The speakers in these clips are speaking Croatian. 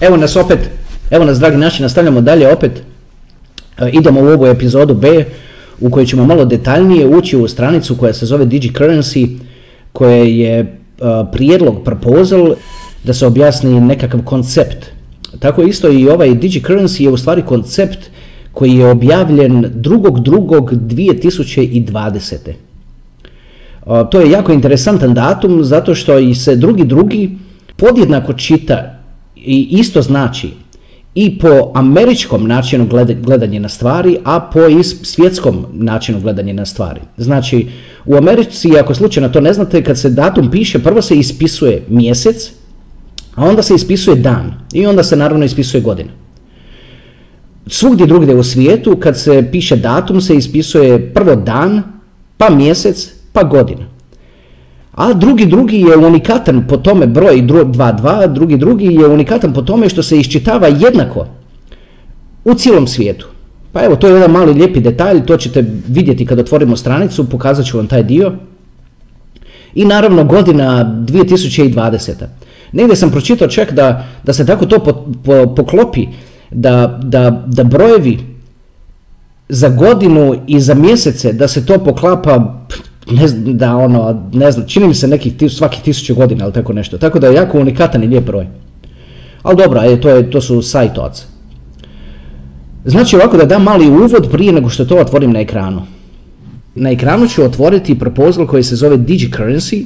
Evo nas opet, evo nas dragi naši, nastavljamo dalje opet. E, idemo u ovu epizodu B u kojoj ćemo malo detaljnije ući u stranicu koja se zove DigiCurrency, koja je e, prijedlog, proposal da se objasni nekakav koncept. Tako isto i ovaj DigiCurrency je u stvari koncept koji je objavljen 2.2.2020. E, to je jako interesantan datum zato što i se drugi drugi podjednako čita i isto znači i po američkom načinu gledanja na stvari, a po svjetskom načinu gledanja na stvari. Znači, u Americi, ako slučajno to ne znate, kad se datum piše, prvo se ispisuje mjesec, a onda se ispisuje dan i onda se naravno ispisuje godina. Svugdje drugdje u svijetu, kad se piše datum, se ispisuje prvo dan, pa mjesec, pa godina. A drugi drugi je unikatan po tome broj 2.2, drugi drugi je unikatan po tome što se iščitava jednako u cijelom svijetu. Pa evo, to je jedan mali lijepi detalj, to ćete vidjeti kad otvorimo stranicu, pokazat ću vam taj dio. I naravno godina 2020. Negdje sam pročitao čak da, da se tako to po, poklopi, da, da, da brojevi za godinu i za mjesece, da se to poklapa ne znam, da ono, ne znam, čini mi se nekih svakih tisuću godina ili tako nešto. Tako da je jako unikatan i lijep broj. Ali dobro, je, to, je, to su sajtovac. Znači ovako da dam mali uvod prije nego što to otvorim na ekranu. Na ekranu ću otvoriti proposal koji se zove DigiCurrency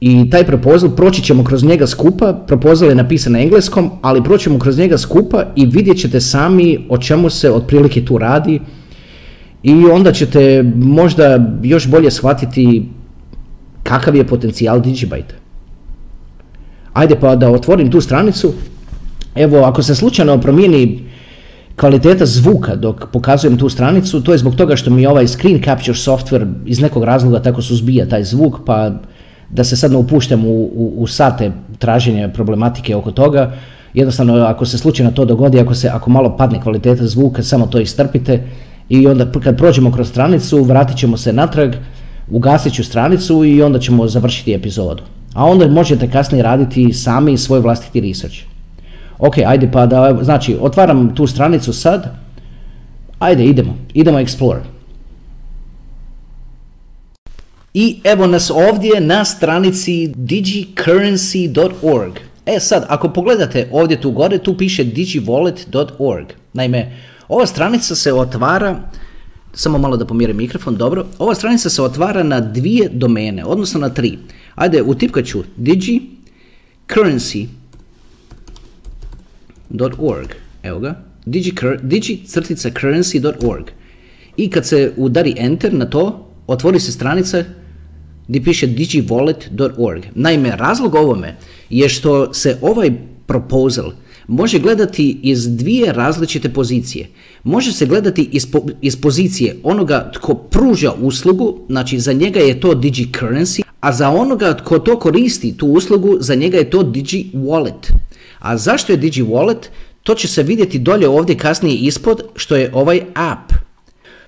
i taj proposal, proći ćemo kroz njega skupa, proposal je napisan na engleskom, ali proćemo kroz njega skupa i vidjet ćete sami o čemu se otprilike tu radi, i onda ćete možda još bolje shvatiti kakav je potencijal Digibyte. Ajde pa da otvorim tu stranicu. Evo, ako se slučajno promijeni kvaliteta zvuka dok pokazujem tu stranicu, to je zbog toga što mi ovaj screen capture software iz nekog razloga tako suzbija taj zvuk, pa da se sad ne upuštam u, u, u sate traženja problematike oko toga, jednostavno ako se slučajno to dogodi, ako, se, ako malo padne kvaliteta zvuka, samo to istrpite, i onda kad prođemo kroz stranicu vratit ćemo se natrag, ugasit ću stranicu i onda ćemo završiti epizodu. A onda možete kasnije raditi sami svoj vlastiti research. Ok, ajde pa da, znači otvaram tu stranicu sad, ajde idemo, idemo explore. I evo nas ovdje na stranici digicurrency.org. E sad, ako pogledate ovdje tu gore, tu piše digiwallet.org. Naime, ova stranica se otvara, samo malo da pomirim mikrofon, dobro. Ova stranica se otvara na dvije domene, odnosno na tri. Ajde, utipkat ću digi-currency.org. Evo ga. digi-currency.org. I kad se udari enter na to, otvori se stranica gdje piše digiwallet.org. Naime, razlog ovome je što se ovaj proposal može gledati iz dvije različite pozicije. Može se gledati iz, iz pozicije onoga tko pruža uslugu, znači za njega je to digi currency, a za onoga tko to koristi, tu uslugu, za njega je to digi wallet. A zašto je digi wallet? To će se vidjeti dolje ovdje kasnije ispod što je ovaj app.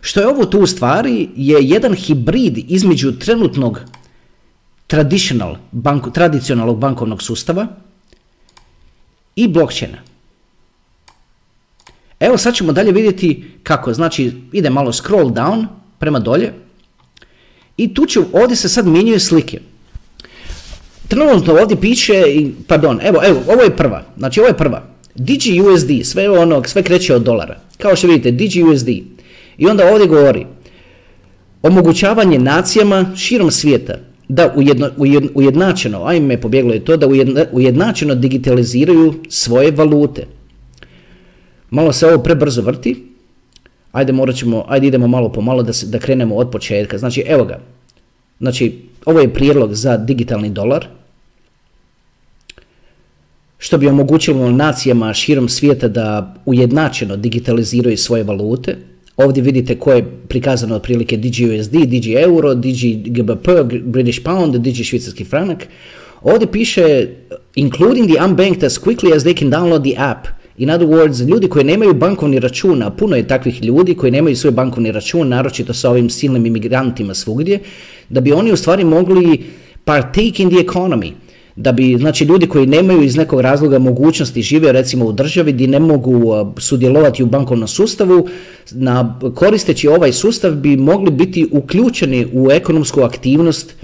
Što je ovo tu u stvari je jedan hibrid između trenutnog traditional, bank, tradicionalnog bankovnog sustava, i blockchaina. Evo sad ćemo dalje vidjeti kako, znači ide malo scroll down prema dolje i tu će, ovdje se sad mijenjaju slike. Trenutno ovdje piše, pardon, evo, evo, ovo je prva, znači ovo je prva. DigiUSD, sve ono, sve kreće od dolara. Kao što vidite, DigiUSD. I onda ovdje govori, omogućavanje nacijama širom svijeta da ujedno, ujednačeno, ajme pobjeglo je to, da ujednačeno digitaliziraju svoje valute. Malo se ovo prebrzo vrti, Ajde, morat ćemo, ajde idemo malo po malo da, se, da krenemo od početka. Znači, evo ga. Znači, ovo je prijedlog za digitalni dolar, što bi omogućilo nacijama širom svijeta da ujednačeno digitaliziraju svoje valute. Ovdje vidite koje je prikazano otprilike DigiUSD, Digi Euro, Digi GBP, British Pound, Digi Švicarski franak. Ovdje piše including the unbanked as quickly as they can download the app. In other words, ljudi koji nemaju bankovni račun, a puno je takvih ljudi koji nemaju svoj bankovni račun, naročito sa ovim silnim imigrantima svugdje, da bi oni u stvari mogli partake in the economy da bi znači ljudi koji nemaju iz nekog razloga mogućnosti žive recimo u državi gdje ne mogu sudjelovati u bankovnom sustavu na koristeći ovaj sustav bi mogli biti uključeni u ekonomsku aktivnost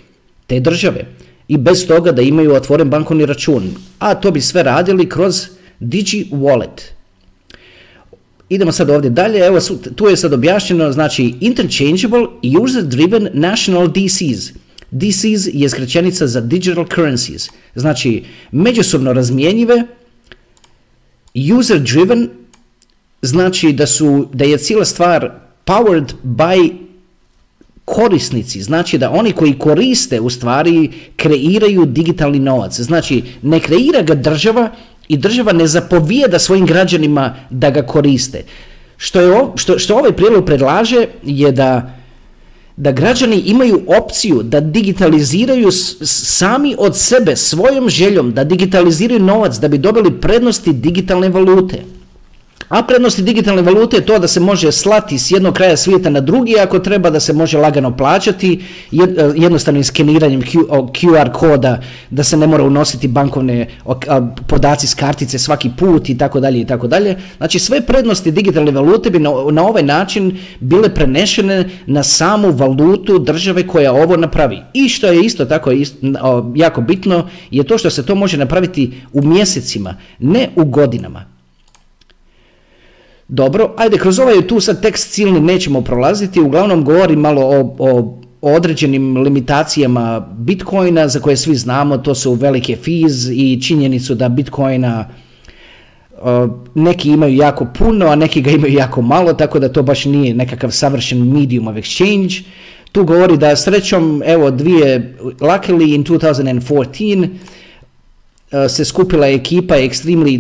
te države. I bez toga da imaju otvoren bankovni račun. A to bi sve radili kroz Digi Wallet. Idemo sad ovdje dalje, evo tu je sad objašnjeno, znači interchangeable user driven national DCs DCs je skraćenica za digital currencies, znači međusobno razmjenjive, user driven, znači da, su, da je cijela stvar powered by korisnici, znači da oni koji koriste u stvari kreiraju digitalni novac. Znači ne kreira ga država i država ne zapovijeda svojim građanima da ga koriste. Što, je, što, što ovaj prijedlog predlaže je da da građani imaju opciju da digitaliziraju sami od sebe svojom željom da digitaliziraju novac da bi dobili prednosti digitalne valute. A prednosti digitalne valute je to da se može slati s jednog kraja svijeta na drugi, ako treba da se može lagano plaćati jednostavnim skeniranjem QR koda, da se ne mora unositi bankovne podaci s kartice svaki put i tako dalje i tako dalje. Znači sve prednosti digitalne valute bi na, ovaj način bile prenešene na samu valutu države koja ovo napravi. I što je isto tako jako bitno je to što se to može napraviti u mjesecima, ne u godinama. Dobro, ajde, kroz ovaj tu sad tekst ciljni nećemo prolaziti, uglavnom govori malo o, o, određenim limitacijama Bitcoina za koje svi znamo, to su velike fees i činjenicu da Bitcoina neki imaju jako puno, a neki ga imaju jako malo, tako da to baš nije nekakav savršen medium of exchange. Tu govori da srećom, evo dvije, luckily in 2014, E, se skupila ekipa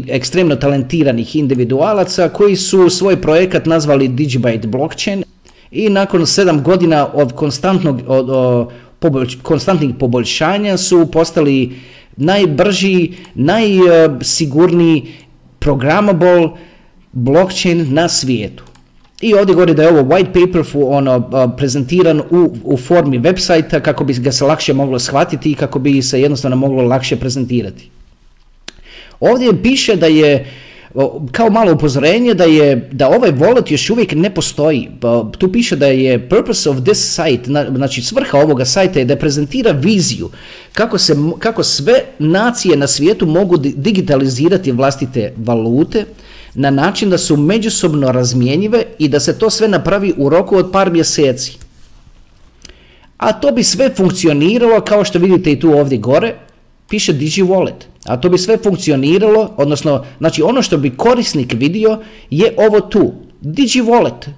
ekstremno talentiranih individualaca koji su svoj projekat nazvali Digibyte Blockchain i nakon sedam godina od, konstantnog, od, konstantnih poboljšanja su postali najbrži, najsigurniji programmable blockchain na svijetu. I ovdje govori da je ovo white paper ono, prezentiran u, u formi websajta kako bi ga se lakše moglo shvatiti i kako bi se jednostavno moglo lakše prezentirati. Ovdje piše da je kao malo upozorenje da je da ovaj wallet još uvijek ne postoji. Pa, tu piše da je purpose of this site, znači svrha ovoga sajta je da prezentira viziju kako, se, kako sve nacije na svijetu mogu digitalizirati vlastite valute na način da su međusobno razmjenjive i da se to sve napravi u roku od par mjeseci. A to bi sve funkcioniralo kao što vidite i tu ovdje gore, piše Digi Wallet. A to bi sve funkcioniralo, odnosno, znači ono što bi korisnik vidio je ovo tu, Digi Wallet.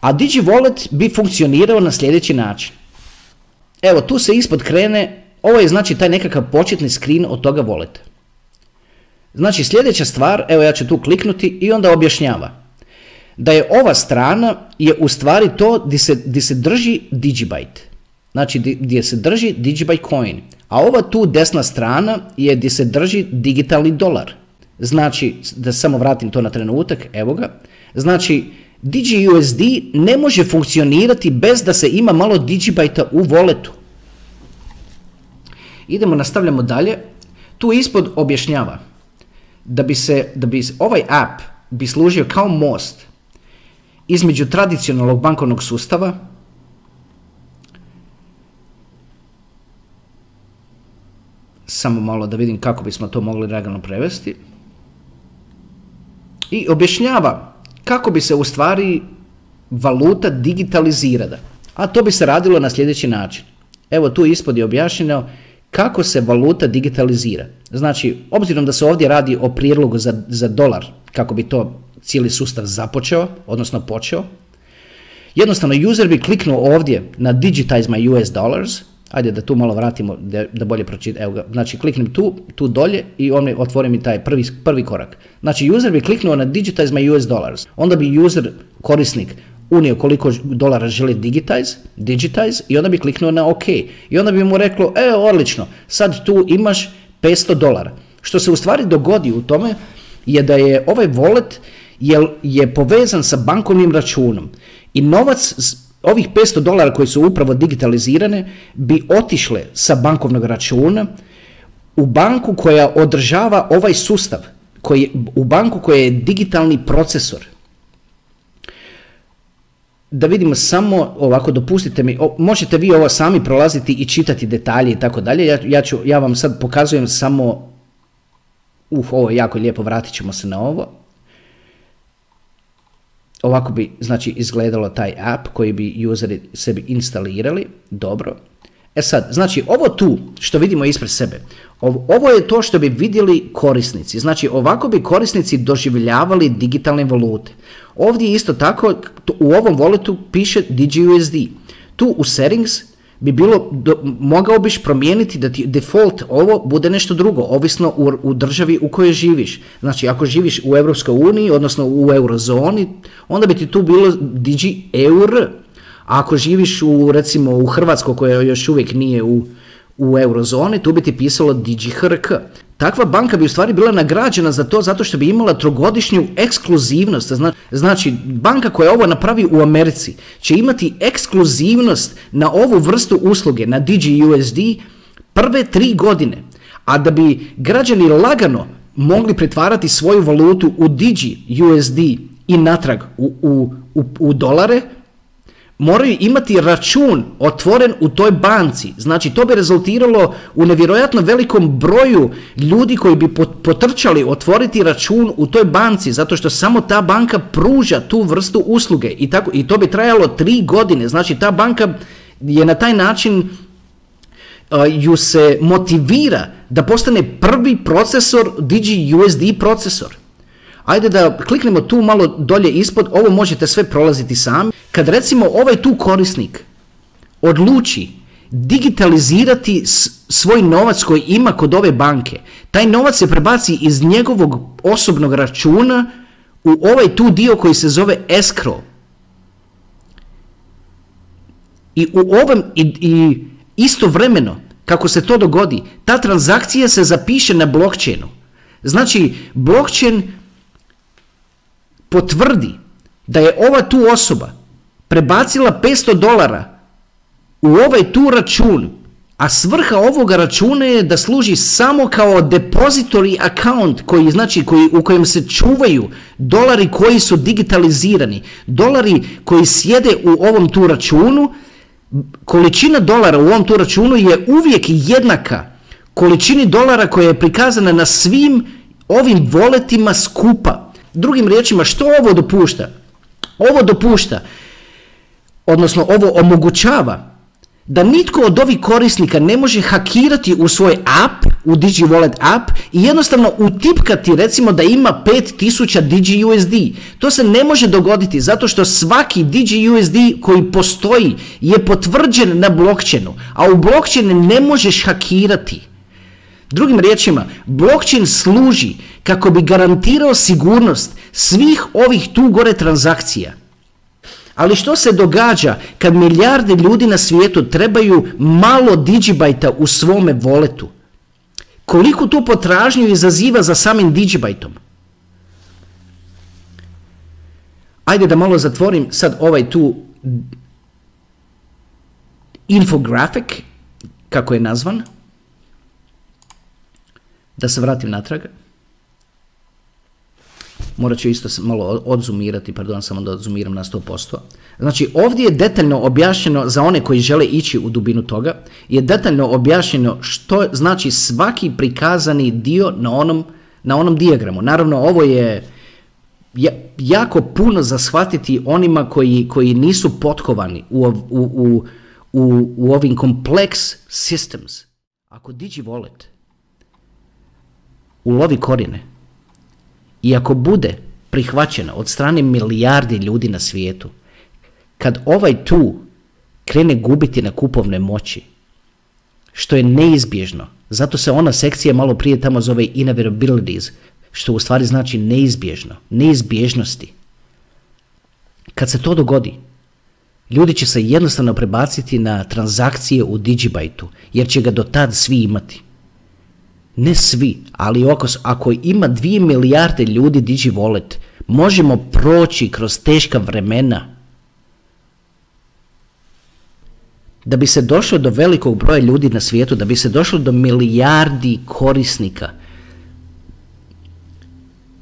A Digi Wallet bi funkcionirao na sljedeći način. Evo, tu se ispod krene, ovo je znači taj nekakav početni screen od toga Walleta. Znači sljedeća stvar, evo ja ću tu kliknuti i onda objašnjava da je ova strana je u stvari to gdje se, gdje se drži Digibyte. Znači gdje se drži Digibyte coin. A ova tu desna strana je gdje se drži digitalni dolar. Znači, da samo vratim to na trenutak, evo ga. Znači, DigiUSD ne može funkcionirati bez da se ima malo digibajta u voletu. Idemo, nastavljamo dalje. Tu ispod objašnjava da bi se, da bi ovaj app bi služio kao most između tradicionalnog bankovnog sustava Samo malo da vidim kako bismo to mogli lagano prevesti. I objašnjava kako bi se u stvari valuta digitalizirala. A to bi se radilo na sljedeći način. Evo tu ispod je objašnjeno kako se valuta digitalizira. Znači, obzirom da se ovdje radi o prijedlogu za, za dolar, kako bi to cijeli sustav započeo, odnosno počeo, Jednostavno, user bi kliknuo ovdje na digitize my US dollars, ajde da tu malo vratimo da, da bolje pročitam, evo ga, znači kliknem tu, tu dolje i on mi otvori mi taj prvi, prvi korak. Znači user bi kliknuo na digitize my US dollars, onda bi user, korisnik, unio koliko dolara želi digitize, digitize i onda bi kliknuo na OK. I onda bi mu reklo, e, odlično, sad tu imaš 500 dolara. Što se u stvari dogodi u tome je da je ovaj wallet je, je povezan sa bankovnim računom i novac ovih 500 dolara koji su upravo digitalizirane bi otišle sa bankovnog računa u banku koja održava ovaj sustav, koji, u banku koja je digitalni procesor. Da vidimo samo ovako, dopustite mi, možete vi ovo sami prolaziti i čitati detalje i tako dalje. Ja, ja, ću, ja vam sad pokazujem samo, uh, ovo je jako lijepo, vratit ćemo se na ovo ovako bi znači izgledalo taj app koji bi useri sebi instalirali, dobro. E sad, znači ovo tu što vidimo ispred sebe, ovo je to što bi vidjeli korisnici. Znači ovako bi korisnici doživljavali digitalne valute. Ovdje isto tako u ovom walletu piše DigiUSD. Tu u settings bi bilo, mogao biš promijeniti da ti default ovo bude nešto drugo, ovisno u, u državi u kojoj živiš. Znači, ako živiš u Europskoj uniji, odnosno u eurozoni, onda bi ti tu bilo digi eur. A ako živiš u, recimo, u Hrvatskoj koja još uvijek nije u, u eurozoni, tu bi ti pisalo digi hrk. Takva banka bi u stvari bila nagrađena za to zato što bi imala trogodišnju ekskluzivnost. Znači, banka koja ovo napravi u Americi će imati ekskluzivnost na ovu vrstu usluge, na DigiUSD, prve tri godine. A da bi građani lagano mogli pretvarati svoju valutu u DigiUSD i natrag u, u, u, u dolare, moraju imati račun otvoren u toj banci. Znači to bi rezultiralo u nevjerojatno velikom broju ljudi koji bi potrčali otvoriti račun u toj banci zato što samo ta banka pruža tu vrstu usluge i, tako, i to bi trajalo tri godine. Znači ta banka je na taj način ju se motivira da postane prvi procesor DigiUSD procesor. Ajde da kliknemo tu malo dolje ispod, ovo možete sve prolaziti sami. Kad recimo ovaj tu korisnik odluči digitalizirati svoj novac koji ima kod ove banke, taj novac se prebaci iz njegovog osobnog računa u ovaj tu dio koji se zove escrow. I u ovom i, i istovremeno kako se to dogodi, ta transakcija se zapiše na blockchainu. Znači, blockchain potvrdi da je ova tu osoba prebacila 500 dolara u ovaj tu račun, a svrha ovoga računa je da služi samo kao depository account koji znači koji, u kojem se čuvaju dolari koji su digitalizirani, dolari koji sjede u ovom tu računu, količina dolara u ovom tu računu je uvijek jednaka količini dolara koja je prikazana na svim ovim voletima skupa. Drugim riječima, što ovo dopušta? Ovo dopušta, odnosno ovo omogućava da nitko od ovih korisnika ne može hakirati u svoj app, u DigiWallet app i jednostavno utipkati recimo da ima 5000 DigiUSD. To se ne može dogoditi zato što svaki DigiUSD koji postoji je potvrđen na blockchainu, a u blockchain ne možeš hakirati. Drugim riječima, blockchain služi kako bi garantirao sigurnost svih ovih tu gore transakcija. Ali što se događa kad milijarde ljudi na svijetu trebaju malo digibajta u svome voletu? Koliko tu potražnju izaziva za samim digibajtom? Ajde da malo zatvorim sad ovaj tu infografik, kako je nazvan. Da se vratim natrag. Morat ću isto malo odzumirati, pardon, samo da odzumiram na 100%. Znači, ovdje je detaljno objašnjeno, za one koji žele ići u dubinu toga, je detaljno objašnjeno što znači svaki prikazani dio na onom, na onom dijagramu. Naravno, ovo je jako puno za shvatiti onima koji, koji nisu potkovani u, u, u, u, u ovim complex systems. Ako DigiWallet ulovi korine, i ako bude prihvaćena od strane milijardi ljudi na svijetu, kad ovaj tu krene gubiti na kupovne moći, što je neizbježno, zato se ona sekcija malo prije tamo zove inevitabilities, što u stvari znači neizbježno, neizbježnosti. Kad se to dogodi, ljudi će se jednostavno prebaciti na transakcije u Digibajtu, jer će ga do tad svi imati. Ne svi, ali ako, ako ima 2 milijarde ljudi DigiWallet, možemo proći kroz teška vremena. Da bi se došlo do velikog broja ljudi na svijetu, da bi se došlo do milijardi korisnika,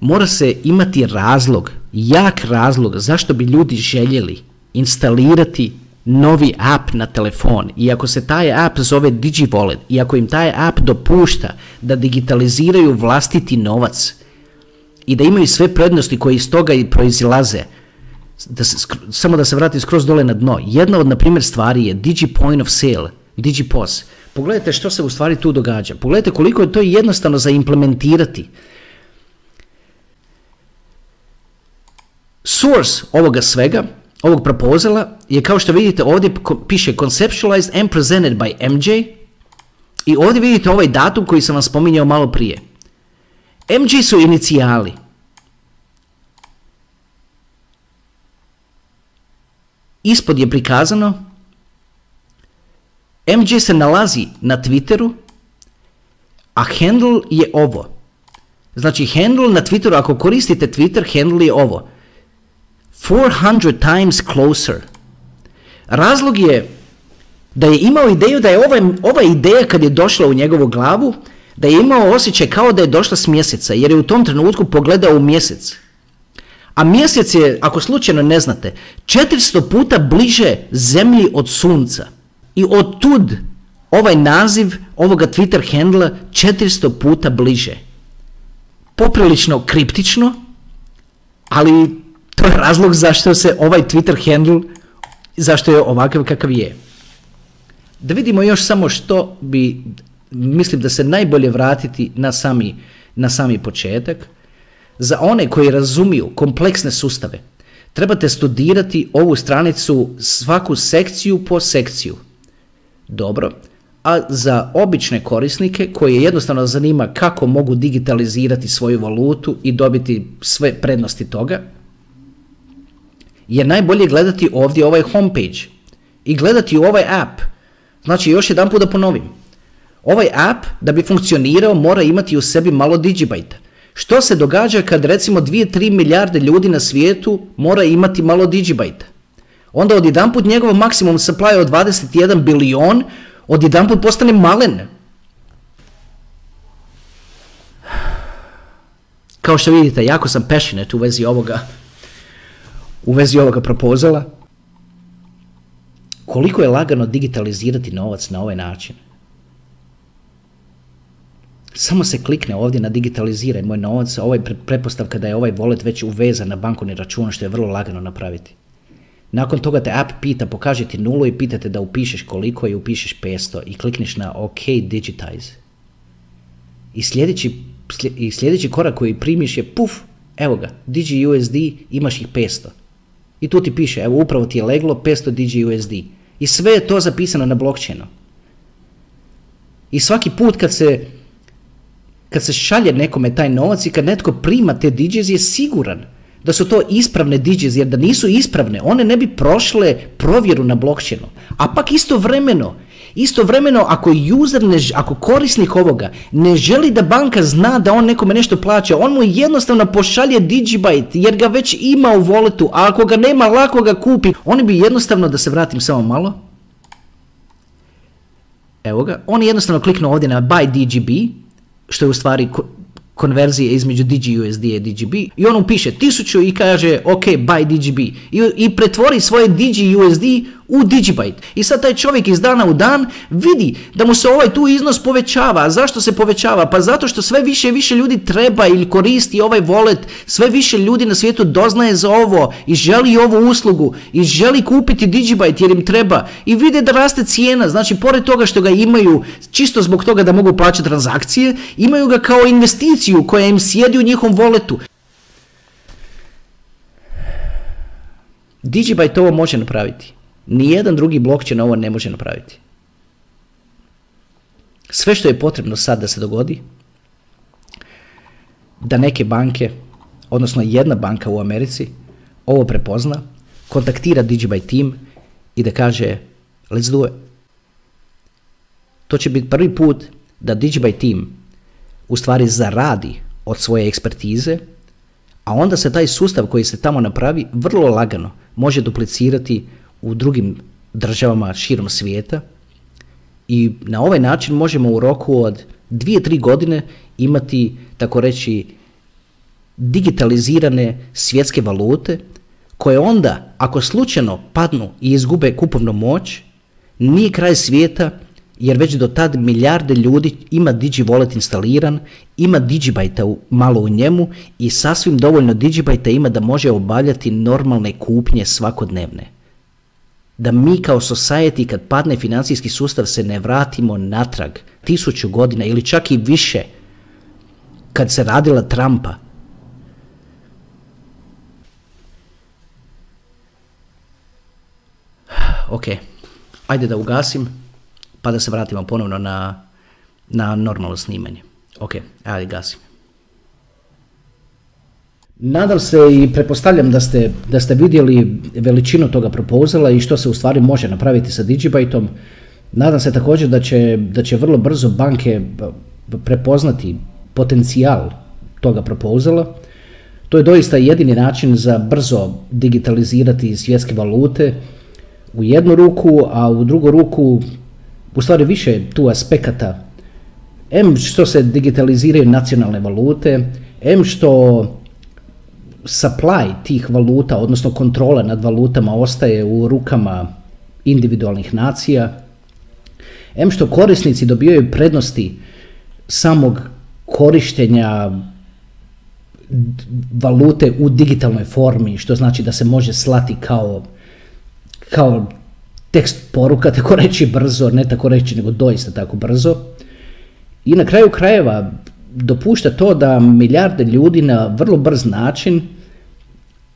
mora se imati razlog, jak razlog zašto bi ljudi željeli instalirati novi app na telefon i ako se taj app zove DigiWallet i ako im taj app dopušta da digitaliziraju vlastiti novac i da imaju sve prednosti koje iz toga i proizilaze, da se, samo da se vrati skroz dole na dno, jedna od, na primjer, stvari je Digi Point of Sale, DigiPOS. Pogledajte što se u stvari tu događa. Pogledajte koliko je to jednostavno za implementirati. Source ovoga svega ovog propozala je kao što vidite ovdje piše conceptualized and presented by MJ i ovdje vidite ovaj datum koji sam vam spominjao malo prije. MJ su inicijali. Ispod je prikazano MJ se nalazi na Twitteru, a handle je ovo. Znači handle na Twitteru, ako koristite Twitter, handle je ovo. 400 times closer. Razlog je da je imao ideju da je ova, ova ideja kad je došla u njegovu glavu, da je imao osjećaj kao da je došla s mjeseca, jer je u tom trenutku pogledao u mjesec. A mjesec je, ako slučajno ne znate, 400 puta bliže zemlji od sunca. I od tud ovaj naziv ovoga Twitter handla 400 puta bliže. Poprilično kriptično, ali to je razlog zašto se ovaj Twitter handle, zašto je ovakav kakav je. Da vidimo još samo što bi, mislim da se najbolje vratiti na sami, na sami početak. Za one koji razumiju kompleksne sustave, trebate studirati ovu stranicu svaku sekciju po sekciju. Dobro, a za obične korisnike koje jednostavno zanima kako mogu digitalizirati svoju valutu i dobiti sve prednosti toga, je najbolje gledati ovdje ovaj homepage i gledati ovaj app. Znači, još jedan put da ponovim. Ovaj app, da bi funkcionirao, mora imati u sebi malo digibajta. Što se događa kad recimo 2-3 milijarde ljudi na svijetu mora imati malo digibajta? Onda odjedanput njegov maksimum supply od 21 bilion odjedanput postane malen. Kao što vidite, jako sam passionate u vezi ovoga u vezi ovoga propozala, koliko je lagano digitalizirati novac na ovaj način. Samo se klikne ovdje na digitaliziraj moj novac, ovaj prepostavka da je ovaj wallet već uvezan na bankovni račun, što je vrlo lagano napraviti. Nakon toga te app pita, pokaže ti nulu i pitate da upišeš koliko i upišeš 500 i klikneš na OK digitize. I sljedeći, i sljedeći korak koji primiš je puf, evo ga, DigiUSD, imaš ih 500. I tu ti piše, evo upravo ti je leglo 500 DGUSD. I sve je to zapisano na blockchainu. I svaki put kad se, kad se šalje nekome taj novac i kad netko prima te DJs je siguran da su to ispravne DJs, jer da nisu ispravne, one ne bi prošle provjeru na blockchainu. A pak istovremeno, Istovremeno, ako user ne, ako korisnik ovoga ne želi da banka zna da on nekome nešto plaća, on mu jednostavno pošalje Digibyte jer ga već ima u walletu, a ako ga nema, lako ga kupi. Oni bi jednostavno, da se vratim samo malo, evo ga, on je jednostavno kliknuo ovdje na Buy DGB, što je u stvari konverzije između DGUSD i DGB i on upiše 1000 i kaže ok buy DGB I, i pretvori svoje DGUSD u Digibyte. I sad taj čovjek iz dana u dan vidi da mu se ovaj tu iznos povećava. A zašto se povećava? Pa zato što sve više i više ljudi treba ili koristi ovaj wallet, sve više ljudi na svijetu doznaje za ovo i želi ovu uslugu i želi kupiti Digibyte jer im treba i vide da raste cijena. Znači, pored toga što ga imaju čisto zbog toga da mogu plaćati transakcije, imaju ga kao investiciju koja im sjedi u njihovom walletu. Digibyte ovo može napraviti. Nijedan drugi blockchain ovo ne može napraviti. Sve što je potrebno sad da se dogodi, da neke banke, odnosno jedna banka u Americi, ovo prepozna, kontaktira Digibyte team i da kaže let's do it. To će biti prvi put da Digibyte team u stvari zaradi od svoje ekspertize, a onda se taj sustav koji se tamo napravi vrlo lagano može duplicirati u drugim državama širom svijeta i na ovaj način možemo u roku od dvije, tri godine imati, tako reći, digitalizirane svjetske valute koje onda, ako slučajno padnu i izgube kupovnu moć, nije kraj svijeta jer već do tad milijarde ljudi ima DigiWallet instaliran, ima Digibyte malo u njemu i sasvim dovoljno Digibyte ima da može obavljati normalne kupnje svakodnevne. Da mi kao society kad padne financijski sustav se ne vratimo natrag tisuću godina ili čak i više kad se radila Trumpa. Ok, ajde da ugasim pa da se vratimo ponovno na, na normalno snimanje. Ok, ajde gasim. Nadam se i pretpostavljam da ste, da ste vidjeli veličinu toga propozala i što se u stvari može napraviti sa Digibyteom. Nadam se također da će, da će vrlo brzo banke prepoznati potencijal toga propozala. To je doista jedini način za brzo digitalizirati svjetske valute u jednu ruku, a u drugu ruku u stvari više tu aspekata. M što se digitaliziraju nacionalne valute, M što supply tih valuta, odnosno kontrola nad valutama ostaje u rukama individualnih nacija, M što korisnici dobijaju prednosti samog korištenja valute u digitalnoj formi, što znači da se može slati kao, kao tekst poruka, tako reći brzo, ne tako reći nego doista tako brzo. I na kraju krajeva dopušta to da milijarde ljudi na vrlo brz način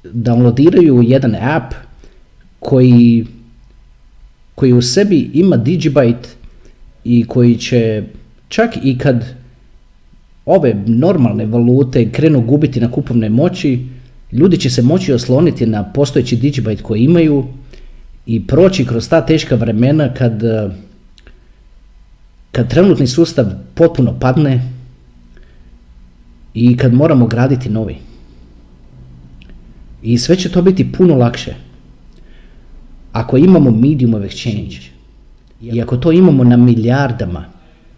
downloadiraju jedan app koji, koji u sebi ima Digibyte i koji će čak i kad ove normalne valute krenu gubiti na kupovne moći, ljudi će se moći osloniti na postojeći Digibyte koji imaju i proći kroz ta teška vremena kad, kad trenutni sustav potpuno padne i kad moramo graditi novi. I sve će to biti puno lakše ako imamo medium of exchange i ako to imamo na milijardama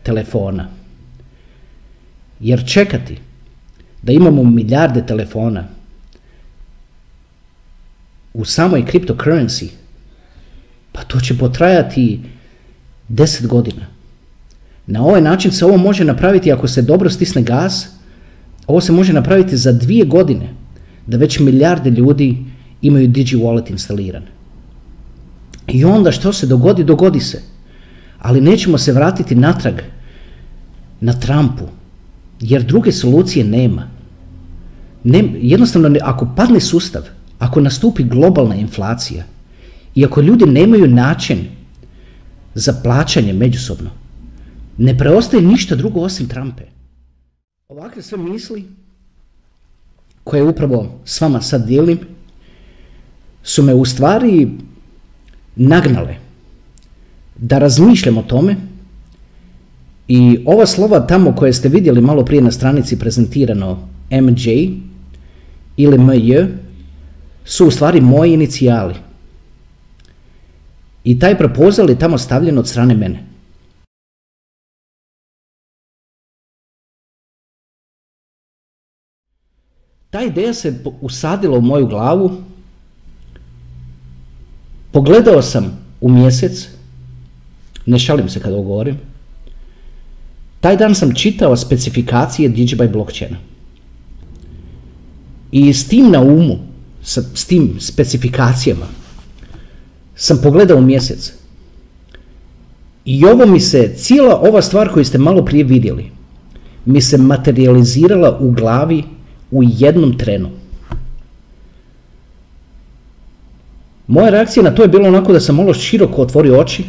telefona. Jer čekati da imamo milijarde telefona u samoj cryptocurrency pa to će potrajati deset godina. Na ovaj način se ovo može napraviti ako se dobro stisne gas, ovo se može napraviti za dvije godine, da već milijarde ljudi imaju Digi Wallet instaliran. I onda što se dogodi, dogodi se. Ali nećemo se vratiti natrag na Trumpu, jer druge solucije nema. Ne, jednostavno, ako padne sustav, ako nastupi globalna inflacija, i ako ljudi nemaju način za plaćanje međusobno, ne preostaje ništa drugo osim Trumpe. Ovakve sve misli koje upravo s vama sad dijelim su me u stvari nagnale da razmišljam o tome i ova slova tamo koje ste vidjeli malo prije na stranici prezentirano MJ ili MJ su u stvari moji inicijali. I taj propozal je tamo stavljen od strane mene. Ta ideja se usadila u moju glavu. Pogledao sam u mjesec, ne šalim se kada ovo govorim, taj dan sam čitao specifikacije Digibyte blockchaina. I s tim na umu, s tim specifikacijama, sam pogledao mjesec. I ovo mi se, cijela ova stvar koju ste malo prije vidjeli, mi se materializirala u glavi u jednom trenu. Moja reakcija na to je bilo onako da sam malo široko otvorio oči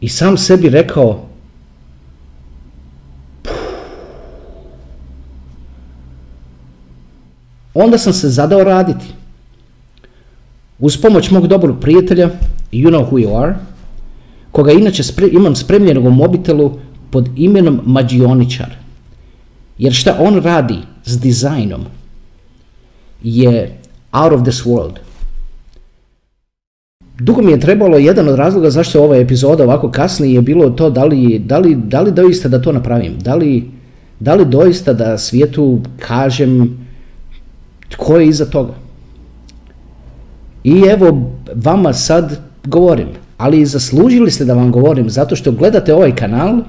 i sam sebi rekao Onda sam se zadao raditi. Uz pomoć mog dobrog prijatelja, you know who you are, koga inače imam spremljenog u mobitelu pod imenom Mađioničar. Jer šta on radi s dizajnom je out of this world. Dugo mi je trebalo, jedan od razloga zašto je ova epizoda ovako kasnije je bilo to da li, da li, da li doista da to napravim, da li, da li doista da svijetu kažem tko je iza toga. I evo vama sad govorim, ali zaslužili ste da vam govorim zato što gledate ovaj kanal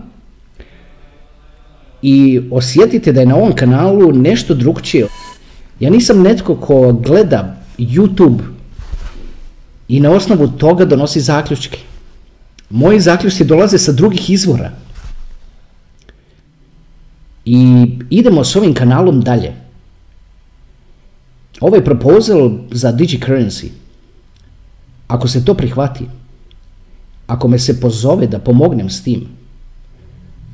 i osjetite da je na ovom kanalu nešto drugčije. Ja nisam netko ko gleda YouTube i na osnovu toga donosi zaključke. Moji zaključci dolaze sa drugih izvora. I idemo s ovim kanalom dalje. Ovaj proposal za DigiCurrency, ako se to prihvati, ako me se pozove da pomognem s tim,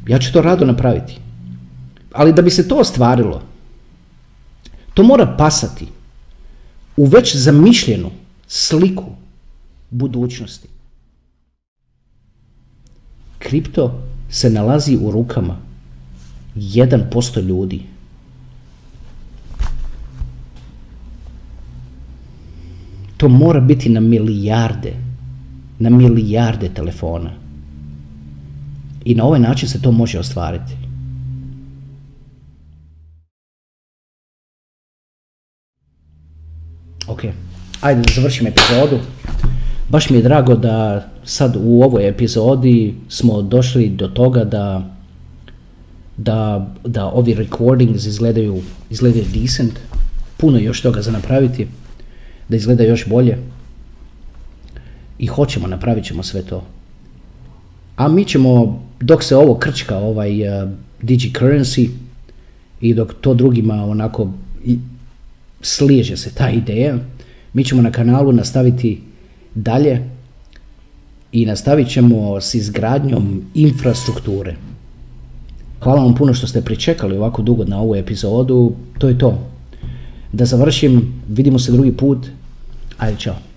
ja ću to rado napraviti. Ali da bi se to ostvarilo, to mora pasati u već zamišljenu sliku budućnosti. Kripto se nalazi u rukama 1% ljudi. To mora biti na milijarde, na milijarde telefona. I na ovaj način se to može ostvariti. Ok, ajde da završim epizodu. Baš mi je drago da sad u ovoj epizodi smo došli do toga da da, da ovi recordings izgledaju, izgledaju decent, puno još toga za napraviti da izgleda još bolje. I hoćemo, napravit ćemo sve to. A mi ćemo, dok se ovo krčka, ovaj uh, Digi Currency, i dok to drugima onako sliježe se ta ideja, mi ćemo na kanalu nastaviti dalje i nastavit ćemo s izgradnjom infrastrukture. Hvala vam puno što ste pričekali ovako dugo na ovu epizodu. To je to. Da završim, vidimo se drugi put. Ajde, čao.